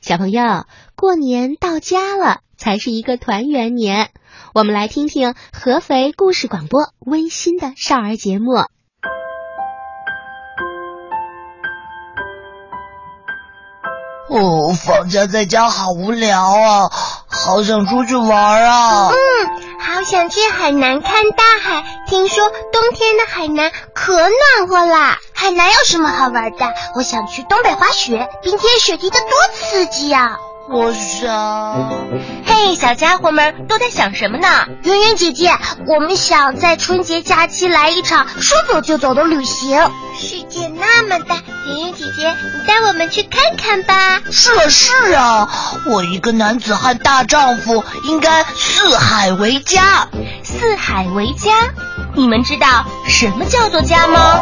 小朋友，过年到家了，才是一个团圆年。我们来听听合肥故事广播温馨的少儿节目。哦，放假在家好无聊啊，好想出去玩啊！嗯，好想去海南看大海。听说冬天的海南可暖和啦。海南有什么好玩的？我想去东北滑雪，冰天雪地的多刺激呀！我想，嘿，小家伙们都在想什么呢？圆圆姐姐，我们想在春节假期来一场说走就走的旅行。世界那么大，圆圆姐姐，你带我们去看看吧。是啊是啊，我一个男子汉大丈夫，应该四海为家。四海为家，你们知道什么叫做家吗？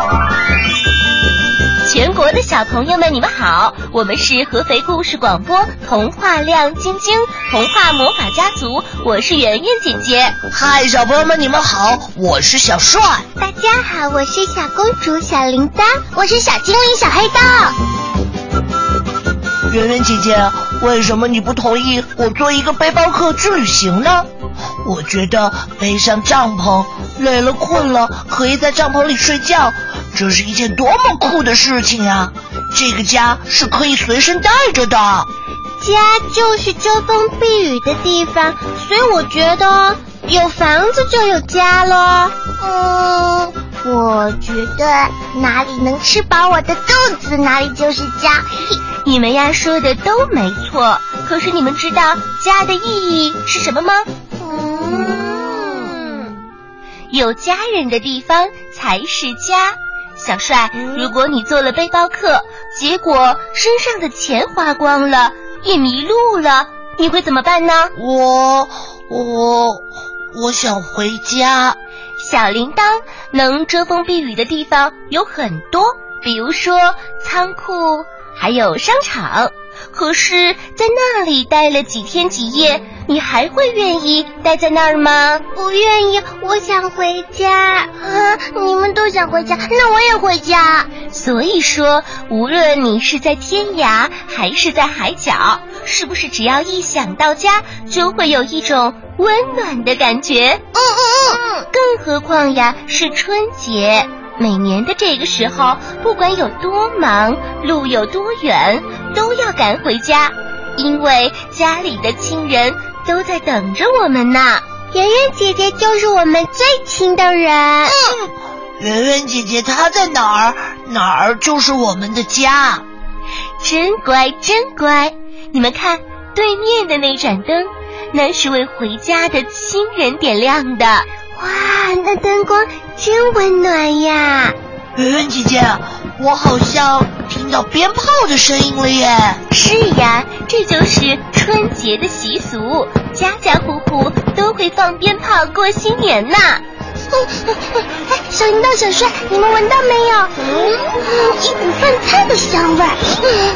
全国的小朋友们，你们好！我们是合肥故事广播童话亮晶晶童话魔法家族，我是圆圆姐姐。嗨，小朋友们，你们好！我是小帅。大家好，我是小公主小铃铛，我是小精灵小黑豆。圆圆姐姐，为什么你不同意我做一个背包客去旅行呢？我觉得背上帐篷，累了困了，可以在帐篷里睡觉。这是一件多么酷的事情啊！这个家是可以随身带着的，家就是遮风避雨的地方，所以我觉得有房子就有家了。嗯，我觉得哪里能吃饱我的肚子，哪里就是家。你们呀说的都没错，可是你们知道家的意义是什么吗？嗯，有家人的地方才是家。小帅，如果你做了背包客，结果身上的钱花光了，也迷路了，你会怎么办呢？我我我想回家。小铃铛能遮风避雨的地方有很多，比如说仓库，还有商场。可是，在那里待了几天几夜，你还会愿意待在那儿吗？不愿意，我想回家啊！你们都想回家，那我也回家。所以说，无论你是在天涯还是在海角，是不是只要一想到家，就会有一种温暖的感觉？嗯嗯嗯。更何况呀，是春节。每年的这个时候，不管有多忙，路有多远，都要赶回家，因为家里的亲人都在等着我们呢。圆圆姐姐就是我们最亲的人。嗯，圆圆姐姐她在哪儿，哪儿就是我们的家。真乖，真乖。你们看，对面的那盏灯，那是为回家的亲人点亮的。哇，那灯光真温暖呀！圆圆姐姐，我好像听到鞭炮的声音了耶！是呀，这就是春节的习俗，家家户户都会放鞭炮过新年呢。哎，小铃铛、小帅，你们闻到没有？嗯，一股饭菜的香味儿。嗯，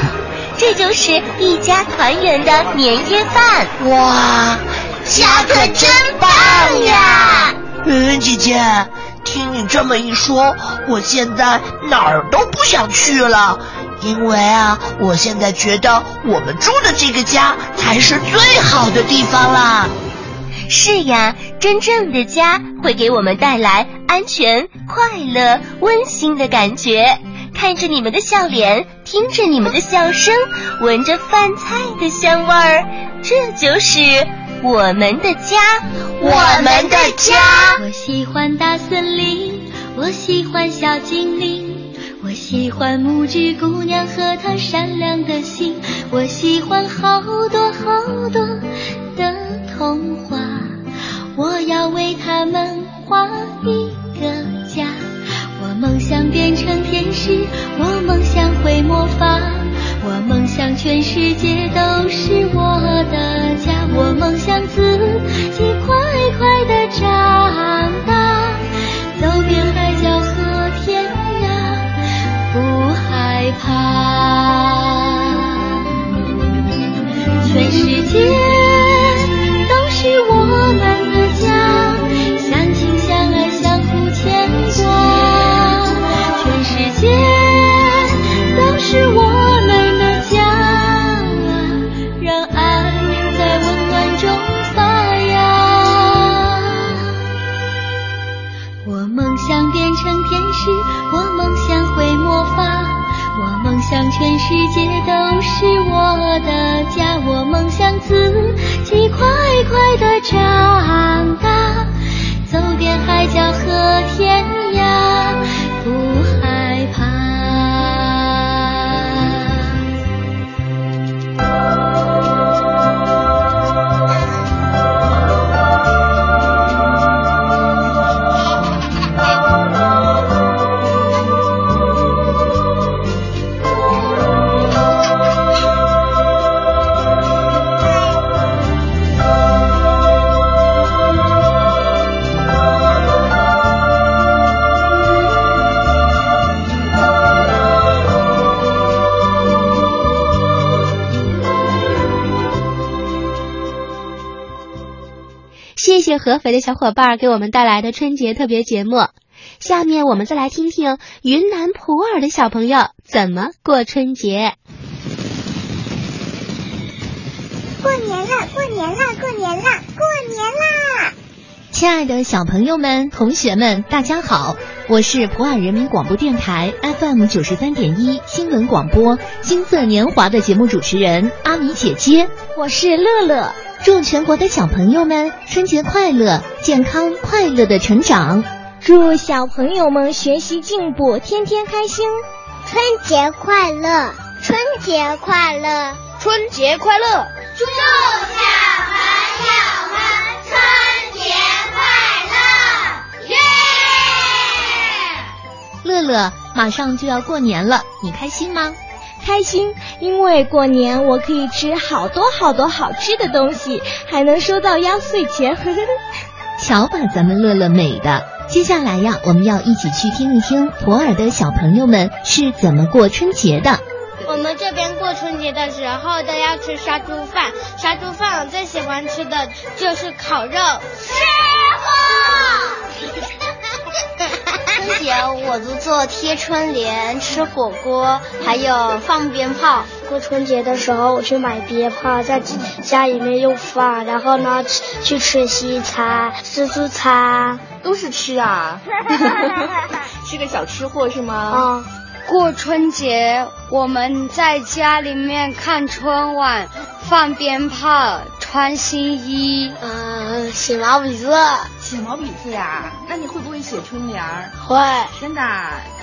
这就是一家团圆的年夜饭。哇，家可真棒呀！圆圆姐姐，听你这么一说，我现在哪儿都不想去了，因为啊，我现在觉得我们住的这个家才是最好的地方啦。是呀，真正的家会给我们带来安全、快乐、温馨的感觉。看着你们的笑脸，听着你们的笑声，闻着饭菜的香味儿，这就是。我们的家，我们的家。我喜欢大森林，我喜欢小精灵，我喜欢木质姑娘和她善良的心，我喜欢好多好多的童话，我要为他们画一个家。我梦想变成天使，我梦想会魔法。我梦想全世界都是我家。谢谢合肥的小伙伴给我们带来的春节特别节目。下面我们再来听听云南普洱的小朋友怎么过春节。过年了，过年了，过年了，过年啦！亲爱的小朋友们、同学们，大家好，我是普洱人民广播电台 FM 九十三点一新闻广播《金色年华》的节目主持人阿米姐姐。我是乐乐，祝全国的小朋友们春节快乐，健康快乐的成长。祝小朋友们学习进步，天天开心。春节快乐，春节快乐，春节快乐！祝小朋友们春节快乐！耶！乐乐，马上就要过年了，你开心吗？开心，因为过年我可以吃好多好多好吃的东西，还能收到压岁钱。呵呵呵。瞧把咱们乐乐美的！接下来呀，我们要一起去听一听普洱的小朋友们是怎么过春节的。我们这边过春节的时候都要吃杀猪饭，杀猪饭我最喜欢吃的就是烤肉。师傅。春节我都做贴春联、吃火锅，还有放鞭炮。过春节的时候，我去买鞭炮，在家里面又放，然后呢去吃西餐、自助餐，都是吃啊 是个小吃货是吗？啊。过春节，我们在家里面看春晚，放鞭炮，穿新衣，嗯，洗毛笔字。写毛笔字呀？那你会不会写春联？会。真的？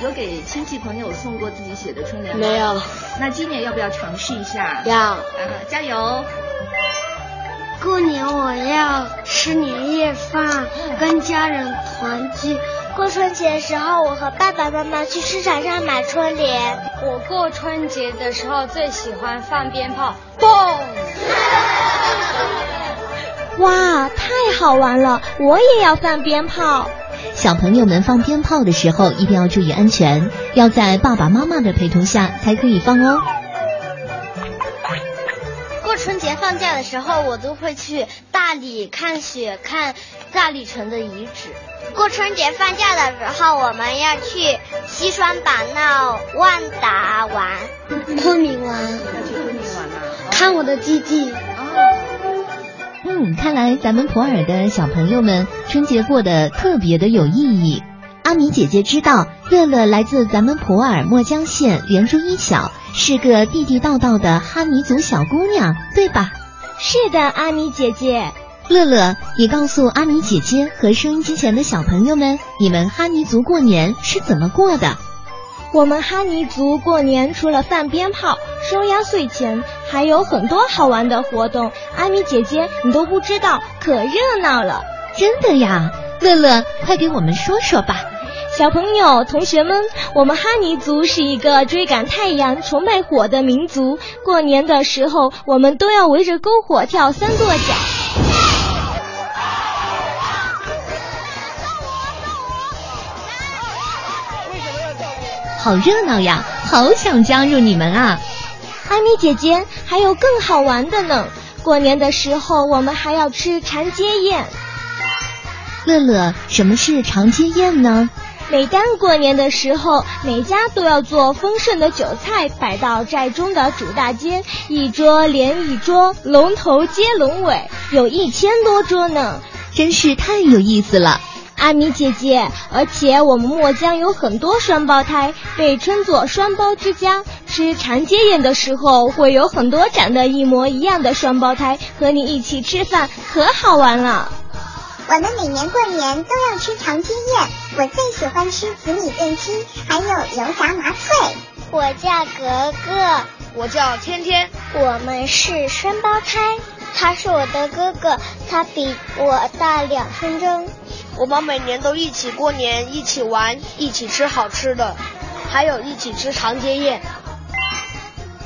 有给亲戚朋友送过自己写的春联吗？没有。那今年要不要尝试一下？要。啊，加油！过年我要吃年夜饭，跟家人团聚。过春节的时候，我和爸爸妈妈去市场上买春联。我过春节的时候最喜欢放鞭炮，嘣！哇，太好玩了！我也要放鞭炮。小朋友们放鞭炮的时候一定要注意安全，要在爸爸妈妈的陪同下才可以放哦。过春节放假的时候，我都会去大理看雪，看大理城的遗址。过春节放假的时候，我们要去西双版纳、万达玩，昆明玩，要去昆明玩啊！看我的基地。嗯，看来咱们普洱的小朋友们春节过得特别的有意义。阿米姐姐知道，乐乐来自咱们普洱墨江县莲珠一小，是个地地道道的哈尼族小姑娘，对吧？是的，阿米姐姐。乐乐，你告诉阿米姐姐和收音机前的小朋友们，你们哈尼族过年是怎么过的？我们哈尼族过年除了放鞭炮、收压岁钱，还有很多好玩的活动。阿米姐姐，你都不知道，可热闹了！真的呀，乐乐，快给我们说说吧。小朋友、同学们，我们哈尼族是一个追赶太阳、崇拜火的民族。过年的时候，我们都要围着篝火跳三跺脚。好热闹呀！好想加入你们啊！阿米姐姐，还有更好玩的呢！过年的时候，我们还要吃长街宴。乐乐，什么是长街宴呢？每当过年的时候，每家都要做丰盛的酒菜摆到寨中的主大街，一桌连一桌，龙头接龙尾，有一千多桌呢，真是太有意思了。阿米姐姐，而且我们墨江有很多双胞胎，被称作双胞之家。吃长街宴的时候，会有很多长得一模一样的双胞胎和你一起吃饭，可好玩了。我们每年过年都要吃长街宴，我最喜欢吃紫米炖鸡，还有油炸麻脆。我叫格格，我叫天天，我们是双胞胎，他是我的哥哥，他比我大两分钟。我们每年都一起过年，一起玩，一起吃好吃的，还有一起吃长街宴。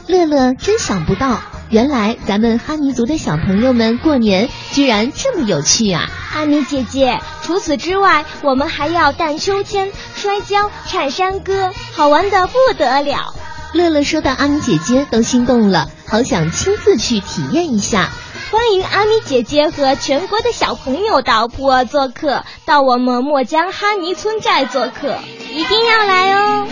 乐乐真想不到，原来咱们哈尼族的小朋友们过年居然这么有趣啊！阿米姐姐，除此之外，我们还要荡秋千、摔跤、唱山歌，好玩的不得了。乐乐说到阿米姐姐都心动了，好想亲自去体验一下。欢迎阿米姐姐和全国的小朋友到普洱做客，到我们墨江哈尼村寨做客，一定要来哦！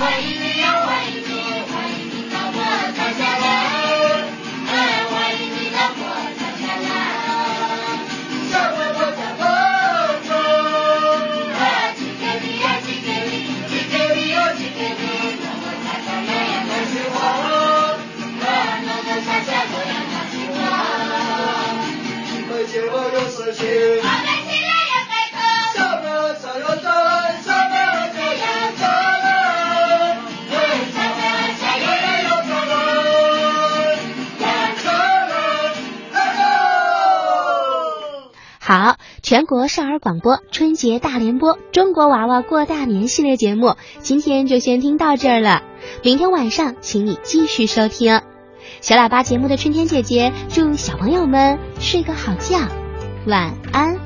好，全国少儿广播春节大联播中国娃娃过大年系列节目，今天就先听到这儿了。明天晚上，请你继续收听小喇叭节目的春天姐姐，祝小朋友们睡个好觉，晚安。